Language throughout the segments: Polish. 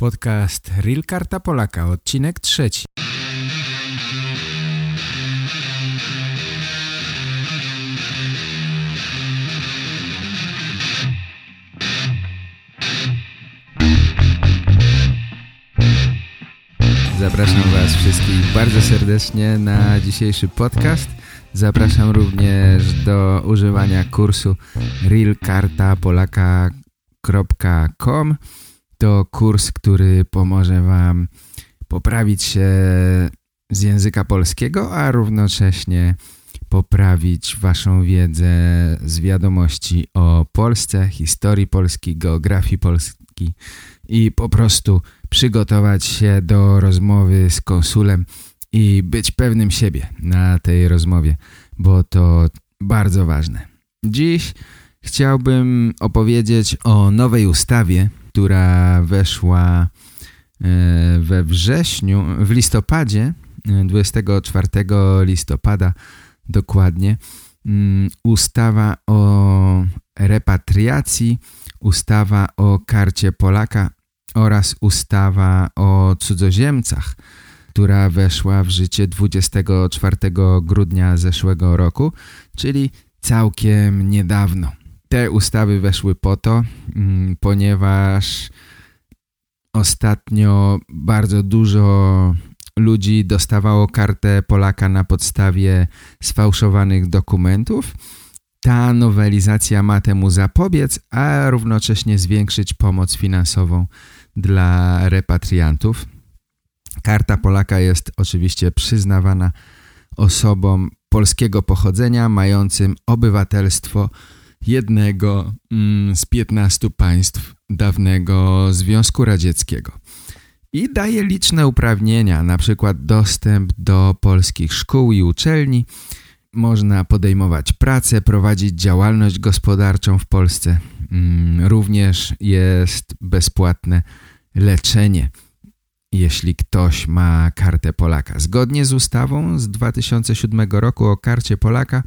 Podcast Real Karta Polaka, odcinek trzeci. Zapraszam Was wszystkich bardzo serdecznie na dzisiejszy podcast. Zapraszam również do używania kursu realkartapolaka.com to kurs, który pomoże Wam poprawić się z języka polskiego, a równocześnie poprawić Waszą wiedzę z wiadomości o Polsce, historii Polski, geografii Polski i po prostu przygotować się do rozmowy z konsulem i być pewnym siebie na tej rozmowie, bo to bardzo ważne. Dziś chciałbym opowiedzieć o nowej ustawie, która weszła e, we wrześniu, w listopadzie, 24 e, listopada dokładnie, mm, ustawa o repatriacji, ustawa o karcie Polaka oraz ustawa o cudzoziemcach, która weszła w życie 24 grudnia zeszłego roku, czyli całkiem niedawno. Te ustawy weszły po to, mm, ponieważ ostatnio bardzo dużo ludzi dostawało kartę Polaka na podstawie sfałszowanych dokumentów. Ta nowelizacja ma temu zapobiec, a równocześnie zwiększyć pomoc finansową dla repatriantów. Karta Polaka jest oczywiście przyznawana osobom polskiego pochodzenia mającym obywatelstwo jednego mm, z 15 państw dawnego Związku Radzieckiego i daje liczne uprawnienia, na przykład dostęp do polskich szkół i uczelni, można podejmować pracę, prowadzić działalność gospodarczą w Polsce. Mm, również jest bezpłatne leczenie, jeśli ktoś ma kartę Polaka. Zgodnie z ustawą z 2007 roku o karcie Polaka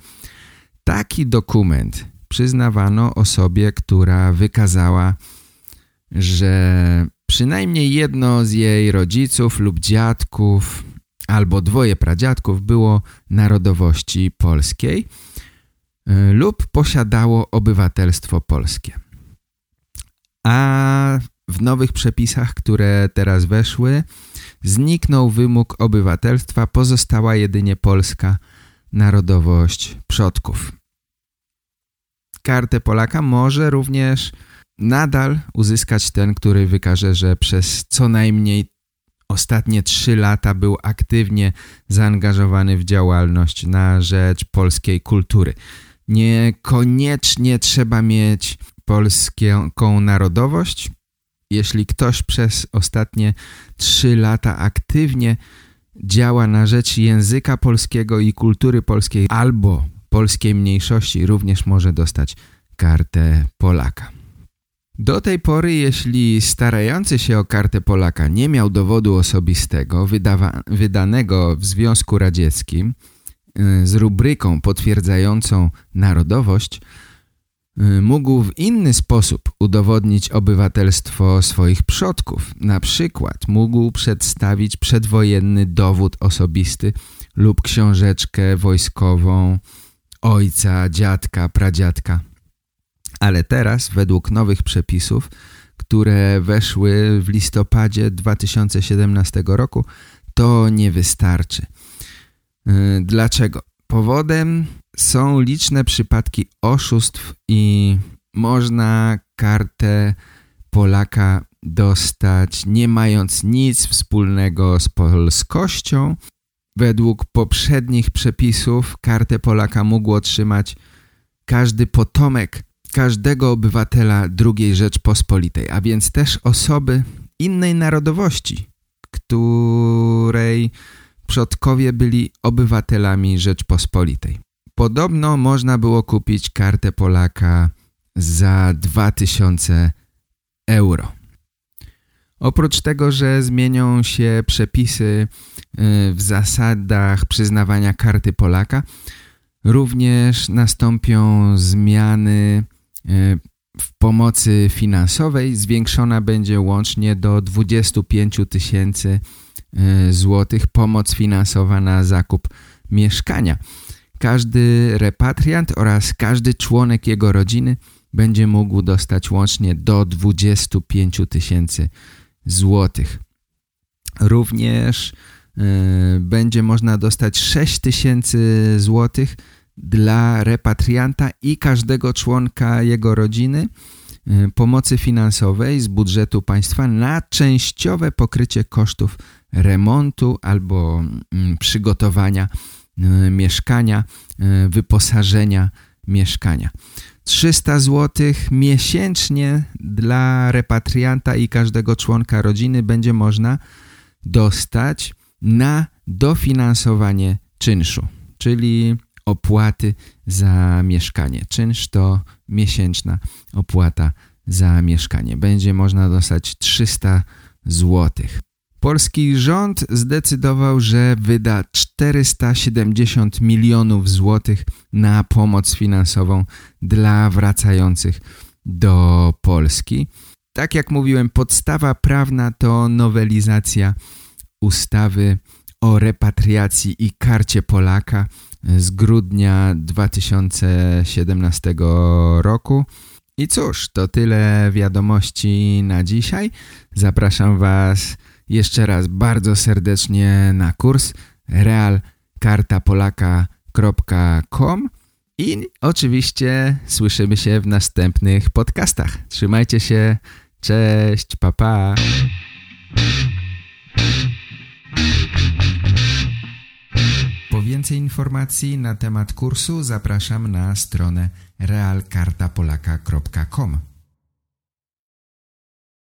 taki dokument przyznawano osobie, która wykazała, że przynajmniej jedno z jej rodziców lub dziadków albo dwoje pradziadków było narodowości polskiej y, lub posiadało obywatelstwo polskie. A w nowych przepisach, które teraz weszły, zniknął wymóg obywatelstwa, pozostała jedynie polska narodowość przodków kartę Polaka może również nadal uzyskać ten, który wykaże, że przez co najmniej ostatnie trzy lata był aktywnie zaangażowany w działalność na rzecz polskiej kultury. Niekoniecznie trzeba mieć polską narodowość. Jeśli ktoś przez ostatnie trzy lata aktywnie działa na rzecz języka polskiego i kultury polskiej albo polskiej mniejszości również może dostać kartę Polaka. Do tej pory, jeśli starający się o kartę Polaka nie miał dowodu osobistego wydanego w Związku Radzieckim y, z rubryką potwierdzającą narodowość, y, mógł w inny sposób udowodnić obywatelstwo swoich przodków. Na przykład mógł przedstawić przedwojenny dowód osobisty lub książeczkę wojskową ojca, dziadka, pradziadka. Ale teraz, według nowych przepisów, które weszły w listopadzie 2017 roku, to nie wystarczy. Y, dlaczego? Powodem są liczne przypadki oszustw i można kartę Polaka dostać nie mając nic wspólnego z polskością Według poprzednich przepisów kartę Polaka mógł otrzymać każdy potomek każdego obywatela II Rzeczpospolitej, a więc też osoby innej narodowości, której przodkowie byli obywatelami Rzeczpospolitej. Podobno można było kupić kartę Polaka za 2000 euro. Oprócz tego, że zmienią się przepisy y, w zasadach przyznawania karty Polaka, również nastąpią zmiany y, w pomocy finansowej zwiększona będzie łącznie do 25 tysięcy e, złotych pomoc finansowa na zakup mieszkania. Każdy repatriant oraz każdy członek jego rodziny będzie mógł dostać łącznie do 25 tysięcy złotych. Również y, będzie można dostać 6 tysięcy złotych dla repatrianta i każdego członka jego rodziny y, pomocy finansowej z budżetu państwa na częściowe pokrycie kosztów remontu albo y, przygotowania y, mieszkania, wyposażenia mieszkania. 300 zł miesięcznie dla repatrianta i każdego członka rodziny będzie można dostać na dofinansowanie czynszu, czyli opłaty za mieszkanie. Czynsz to miesięczna opłata za mieszkanie. Będzie można dostać 300 złotych. Polski rząd zdecydował, że wyda 470 milionów złotych na pomoc finansową dla wracających do Polski. Tak jak mówiłem, podstawa prawna to nowelizacja ustawy o repatriacji i karcie Polaka z grudnia 2017 roku. I cóż, to tyle wiadomości na dzisiaj. Zapraszam Was jeszcze raz bardzo serdecznie na kurs realkartapolaka.com i oczywiście słyszymy się w następnych podcastach. Trzymajcie się, cześć, papa. Pa. Po więcej informacji na temat kursu zapraszam na stronę realkartapolaka.com